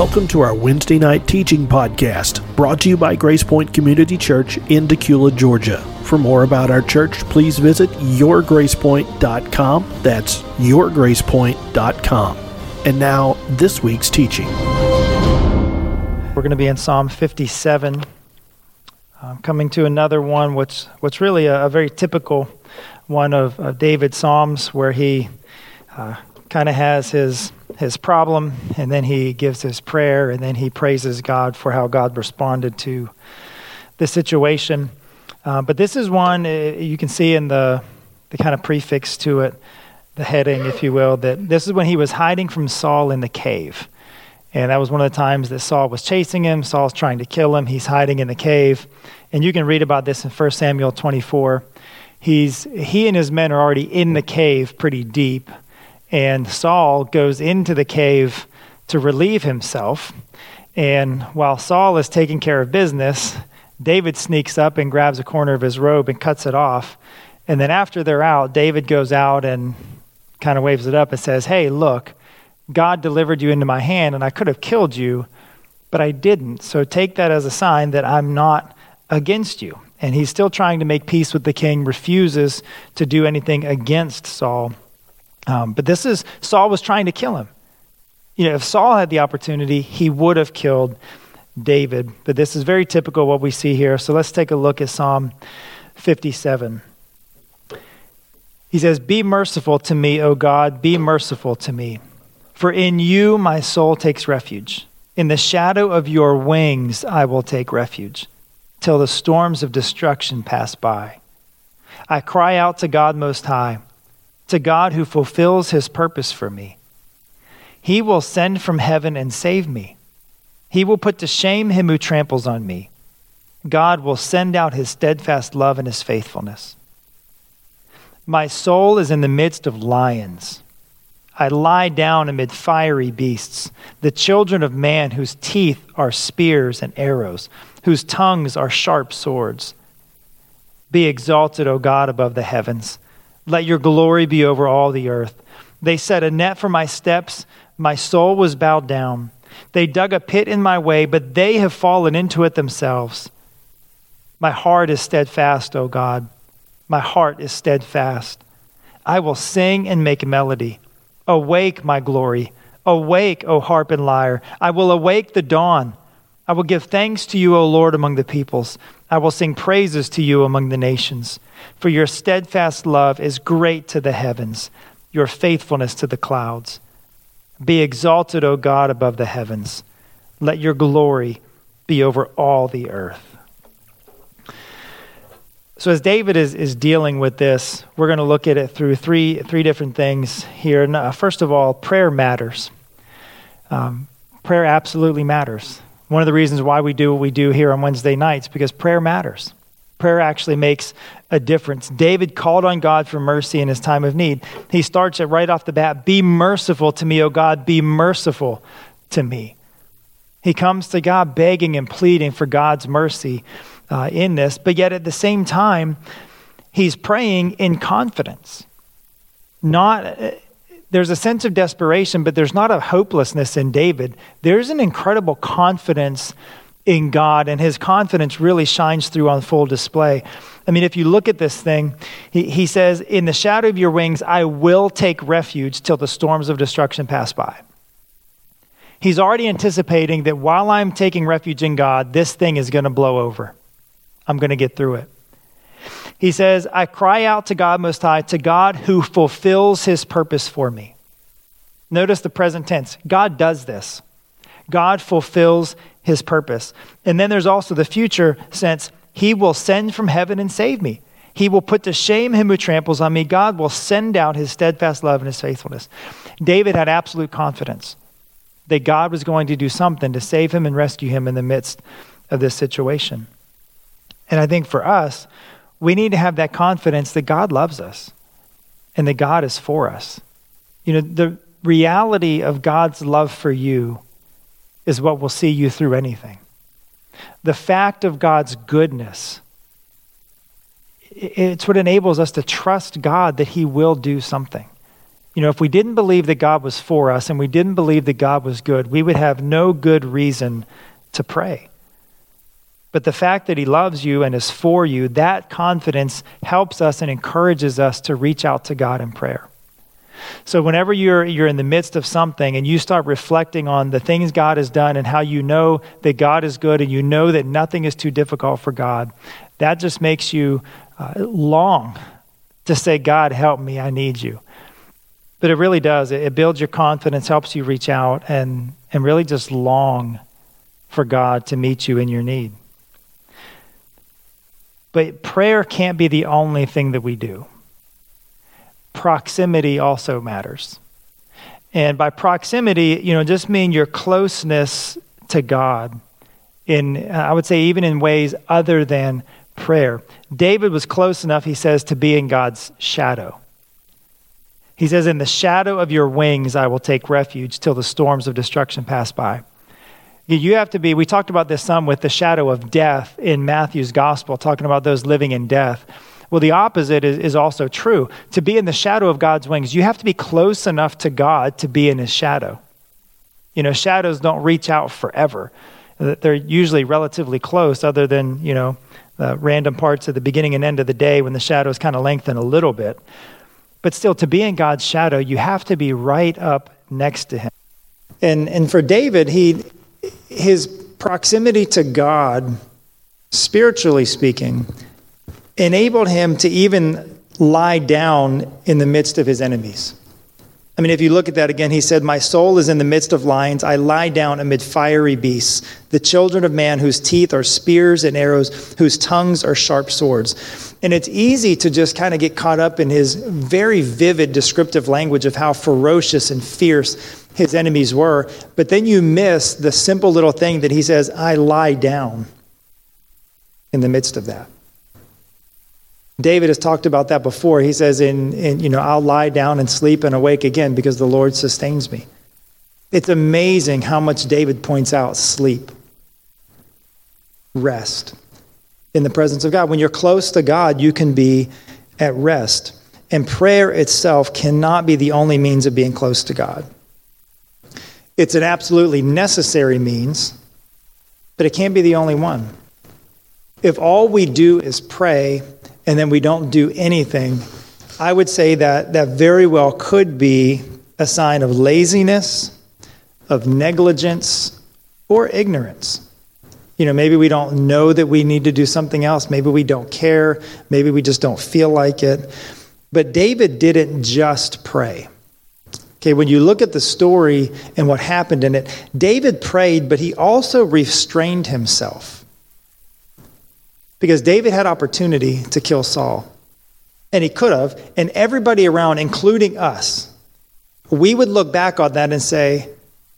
Welcome to our Wednesday night teaching podcast, brought to you by Grace Point Community Church in Dacula, Georgia. For more about our church, please visit yourgracepoint.com. That's yourgracepoint.com. And now, this week's teaching. We're going to be in Psalm 57, uh, coming to another one, which what's really a, a very typical one of, of David's Psalms, where he uh, kind of has his his problem, and then he gives his prayer, and then he praises God for how God responded to the situation. Uh, but this is one uh, you can see in the the kind of prefix to it, the heading, if you will, that this is when he was hiding from Saul in the cave. And that was one of the times that Saul was chasing him. Saul's trying to kill him. He's hiding in the cave. And you can read about this in 1 Samuel 24. He's, he and his men are already in the cave pretty deep. And Saul goes into the cave to relieve himself. And while Saul is taking care of business, David sneaks up and grabs a corner of his robe and cuts it off. And then after they're out, David goes out and kind of waves it up and says, Hey, look, God delivered you into my hand, and I could have killed you, but I didn't. So take that as a sign that I'm not against you. And he's still trying to make peace with the king, refuses to do anything against Saul. Um, but this is, Saul was trying to kill him. You know, if Saul had the opportunity, he would have killed David. But this is very typical what we see here. So let's take a look at Psalm 57. He says, Be merciful to me, O God, be merciful to me. For in you my soul takes refuge. In the shadow of your wings I will take refuge, till the storms of destruction pass by. I cry out to God Most High to God who fulfills his purpose for me. He will send from heaven and save me. He will put to shame him who tramples on me. God will send out his steadfast love and his faithfulness. My soul is in the midst of lions. I lie down amid fiery beasts, the children of man whose teeth are spears and arrows, whose tongues are sharp swords. Be exalted, O God, above the heavens. Let your glory be over all the earth. They set a net for my steps. My soul was bowed down. They dug a pit in my way, but they have fallen into it themselves. My heart is steadfast, O God. My heart is steadfast. I will sing and make melody. Awake, my glory. Awake, O harp and lyre. I will awake the dawn. I will give thanks to you, O Lord, among the peoples. I will sing praises to you among the nations. For your steadfast love is great to the heavens, your faithfulness to the clouds. Be exalted, O God, above the heavens. Let your glory be over all the earth. So, as David is, is dealing with this, we're going to look at it through three, three different things here. Uh, first of all, prayer matters. Um, prayer absolutely matters. One of the reasons why we do what we do here on Wednesday nights because prayer matters. Prayer actually makes a difference. David called on God for mercy in his time of need. He starts it right off the bat Be merciful to me, O God, be merciful to me. He comes to God begging and pleading for God's mercy uh, in this, but yet at the same time, he's praying in confidence. Not, there's a sense of desperation, but there's not a hopelessness in David. There's an incredible confidence in God, and his confidence really shines through on full display. I mean, if you look at this thing, he, he says, In the shadow of your wings, I will take refuge till the storms of destruction pass by. He's already anticipating that while I'm taking refuge in God, this thing is going to blow over. I'm going to get through it. He says, I cry out to God Most High, to God who fulfills his purpose for me. Notice the present tense. God does this. God fulfills his purpose. And then there's also the future sense. He will send from heaven and save me. He will put to shame him who tramples on me. God will send out his steadfast love and his faithfulness. David had absolute confidence that God was going to do something to save him and rescue him in the midst of this situation. And I think for us, we need to have that confidence that God loves us and that God is for us. You know, the reality of God's love for you is what will see you through anything. The fact of God's goodness, it's what enables us to trust God that He will do something. You know, if we didn't believe that God was for us and we didn't believe that God was good, we would have no good reason to pray. But the fact that He loves you and is for you, that confidence helps us and encourages us to reach out to God in prayer. So, whenever you're, you're in the midst of something and you start reflecting on the things God has done and how you know that God is good and you know that nothing is too difficult for God, that just makes you uh, long to say, God, help me, I need you. But it really does. It, it builds your confidence, helps you reach out, and, and really just long for God to meet you in your need. But prayer can't be the only thing that we do proximity also matters. And by proximity, you know, just mean your closeness to God in, I would say, even in ways other than prayer. David was close enough, he says, to be in God's shadow. He says, In the shadow of your wings I will take refuge till the storms of destruction pass by. You have to be, we talked about this some with the shadow of death in Matthew's gospel, talking about those living in death. Well, the opposite is, is also true. To be in the shadow of God's wings, you have to be close enough to God to be in his shadow. You know, shadows don't reach out forever. They're usually relatively close, other than, you know, random parts at the beginning and end of the day when the shadows kind of lengthen a little bit. But still, to be in God's shadow, you have to be right up next to him. And, and for David, he, his proximity to God, spiritually speaking, enabled him to even lie down in the midst of his enemies. I mean, if you look at that again, he said, My soul is in the midst of lions. I lie down amid fiery beasts, the children of man whose teeth are spears and arrows, whose tongues are sharp swords. And it's easy to just kind of get caught up in his very vivid descriptive language of how ferocious and fierce his enemies were. But then you miss the simple little thing that he says, I lie down in the midst of that. David has talked about that before. He says, in, in, you know, I'll lie down and sleep and awake again because the Lord sustains me. It's amazing how much David points out sleep, rest in the presence of God. When you're close to God, you can be at rest. And prayer itself cannot be the only means of being close to God. It's an absolutely necessary means, but it can't be the only one. If all we do is pray, and then we don't do anything, I would say that that very well could be a sign of laziness, of negligence, or ignorance. You know, maybe we don't know that we need to do something else. Maybe we don't care. Maybe we just don't feel like it. But David didn't just pray. Okay, when you look at the story and what happened in it, David prayed, but he also restrained himself. Because David had opportunity to kill Saul. And he could have. And everybody around, including us, we would look back on that and say,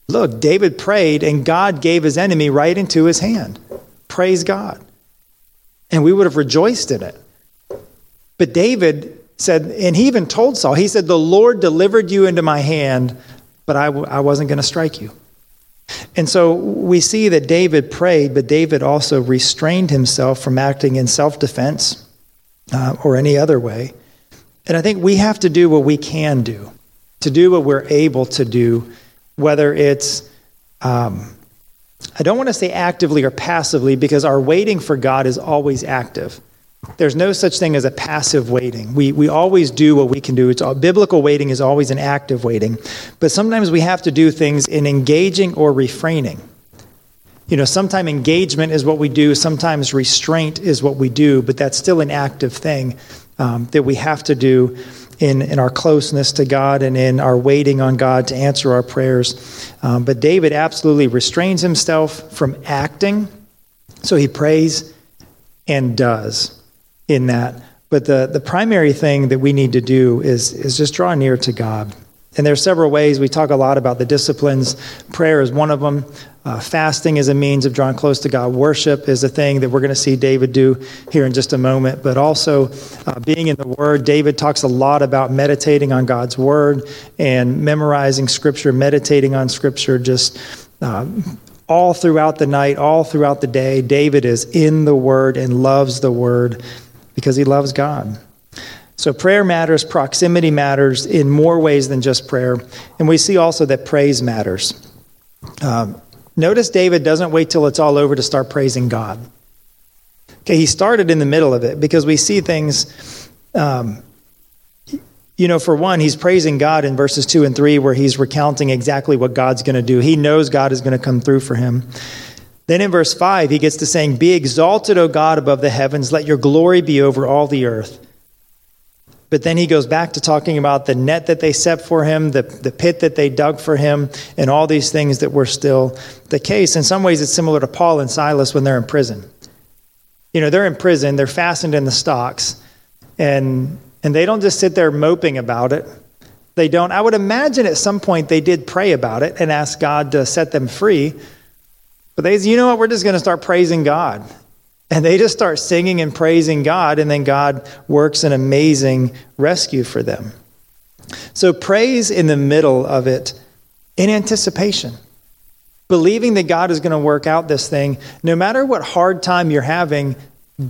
look, David prayed and God gave his enemy right into his hand. Praise God. And we would have rejoiced in it. But David said, and he even told Saul, he said, The Lord delivered you into my hand, but I w- I wasn't going to strike you. And so we see that David prayed, but David also restrained himself from acting in self defense uh, or any other way. And I think we have to do what we can do, to do what we're able to do, whether it's, um, I don't want to say actively or passively, because our waiting for God is always active. There's no such thing as a passive waiting. We, we always do what we can do. It's all, biblical waiting is always an active waiting. But sometimes we have to do things in engaging or refraining. You know, sometimes engagement is what we do, sometimes restraint is what we do, but that's still an active thing um, that we have to do in, in our closeness to God and in our waiting on God to answer our prayers. Um, but David absolutely restrains himself from acting, so he prays and does in that. But the, the primary thing that we need to do is, is just draw near to God. And there are several ways. We talk a lot about the disciplines. Prayer is one of them. Uh, fasting is a means of drawing close to God. Worship is a thing that we're going to see David do here in just a moment. But also, uh, being in the Word, David talks a lot about meditating on God's Word and memorizing Scripture, meditating on Scripture, just uh, all throughout the night, all throughout the day. David is in the Word and loves the Word because he loves God. So prayer matters, proximity matters in more ways than just prayer. And we see also that praise matters. Um, notice David doesn't wait till it's all over to start praising God. Okay, he started in the middle of it because we see things. Um, you know, for one, he's praising God in verses 2 and 3, where he's recounting exactly what God's going to do. He knows God is going to come through for him. Then in verse 5, he gets to saying, Be exalted, O God, above the heavens. Let your glory be over all the earth. But then he goes back to talking about the net that they set for him, the, the pit that they dug for him, and all these things that were still the case. In some ways, it's similar to Paul and Silas when they're in prison. You know, they're in prison, they're fastened in the stocks, and, and they don't just sit there moping about it. They don't. I would imagine at some point they did pray about it and ask God to set them free. But they, you know what? We're just going to start praising God. And they just start singing and praising God, and then God works an amazing rescue for them. So praise in the middle of it in anticipation, believing that God is going to work out this thing. No matter what hard time you're having,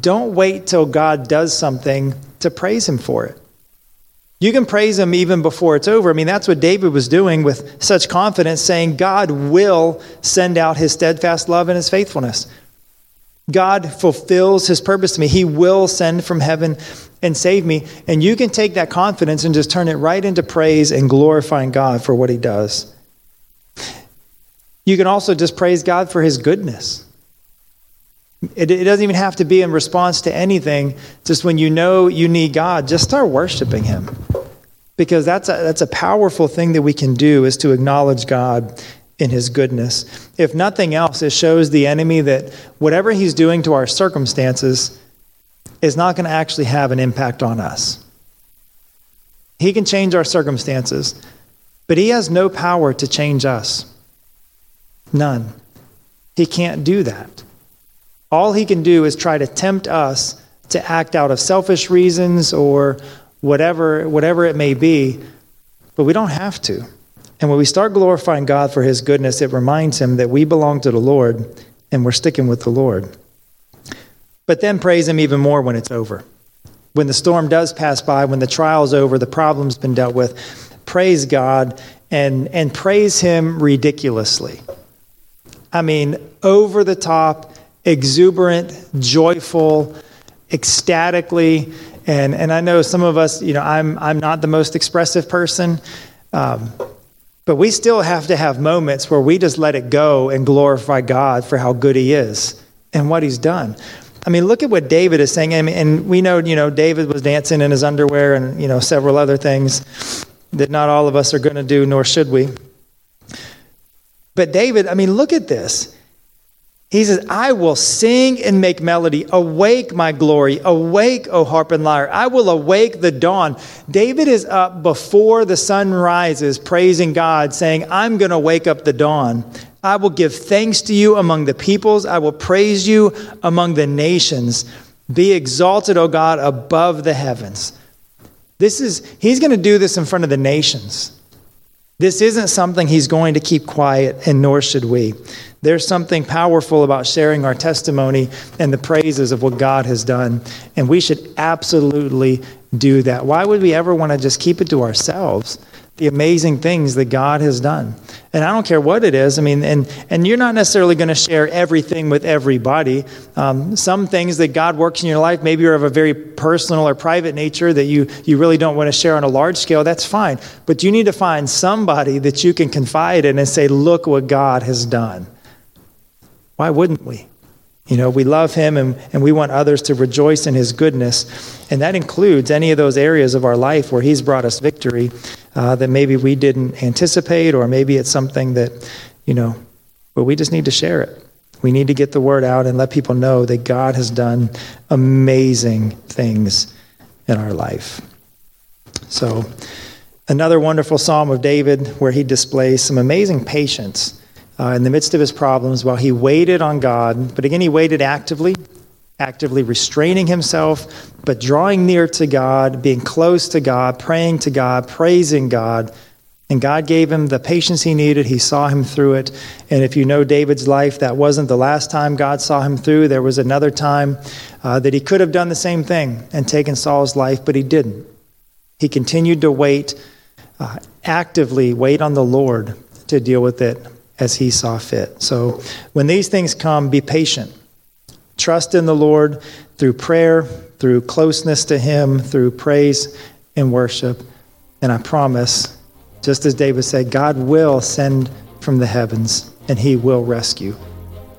don't wait till God does something to praise Him for it. You can praise Him even before it's over. I mean, that's what David was doing with such confidence, saying, God will send out His steadfast love and His faithfulness. God fulfills his purpose to me. He will send from heaven and save me. And you can take that confidence and just turn it right into praise and glorifying God for what he does. You can also just praise God for his goodness. It, it, doesn't even have to be in response to anything. Just when you know you need God, just start worshiping him. Because that's a, that's a powerful thing that we can do is to acknowledge God in his goodness. If nothing else, it shows the enemy that whatever he's doing to our circumstances is not going to actually have an impact on us. He can change our circumstances, but he has no power to change us. None. He can't do that. All he can do is try to tempt us to act out of selfish reasons or whatever, whatever it may be, but we don't have to. And when we start glorifying God for his goodness, it reminds him that we belong to the Lord and we're sticking with the Lord. But then praise him even more when it's over. When the storm does pass by, when the trial's over, the problem's been dealt with, praise God and, and praise him ridiculously. I mean, over the top, exuberant, joyful, ecstatically. And, and I know some of us, you know, I'm, I'm not the most expressive person. Um, but we still have to have moments where we just let it go and glorify God for how good He is and what He's done. I mean, look at what David is saying. I mean, And we know, you know, David was dancing in his underwear and, you know, several other things that not all of us are going to do, nor should we. But David, I mean, look at this. He says, I will sing and make melody. Awake, my glory. Awake, O harp and lyre. I will awake the dawn. David is up before the sun rises, praising God, saying, I'm going to wake up the dawn. I will give thanks to you among the peoples. I will praise you among the nations. Be exalted, O God, above the heavens. This is, he's going to do this in front of the nations. This isn't something he's going to keep quiet, and nor should we. There's something powerful about sharing our testimony and the praises of what God has done, and we should absolutely do that. Why would we ever want to just keep it to ourselves? The amazing things that God has done. And I don't care what it is. I mean, and, and you're not necessarily going to share everything with everybody. Um, some things that God works in your life maybe are of a very personal or private nature that you, you really don't want to share on a large scale. That's fine. But you need to find somebody that you can confide in and say, look what God has done. Why wouldn't we? You know, we love him and, and we want others to rejoice in his goodness. And that includes any of those areas of our life where he's brought us victory uh, that maybe we didn't anticipate, or maybe it's something that, you know, but we just need to share it. We need to get the word out and let people know that God has done amazing things in our life. So, another wonderful psalm of David where he displays some amazing patience uh, in the midst of his problems while he waited on God. But again, he waited actively, actively restraining himself, but drawing near to God, being close to God, praying to God, praising God. And God gave him the patience he needed. He saw him through it. And if you know David's life, that wasn't the last time God saw him through. There was another time uh, that he could have done the same thing and taken Saul's life, but he didn't. He continued to wait, uh, actively wait on the Lord to deal with it as he saw fit. So when these things come, be patient. Trust in the Lord through prayer, through closeness to him, through praise and worship. And I promise, just as David said, God will send from the heavens and he will rescue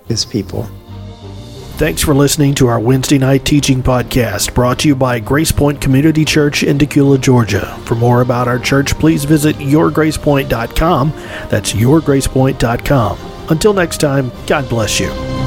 his people. Thanks for listening to our Wednesday night teaching podcast brought to you by Grace Point Community Church in Dacula, Georgia. For more about our church, please visit yourgracepoint.com. That's yourgracepoint.com. Until next time, God bless you.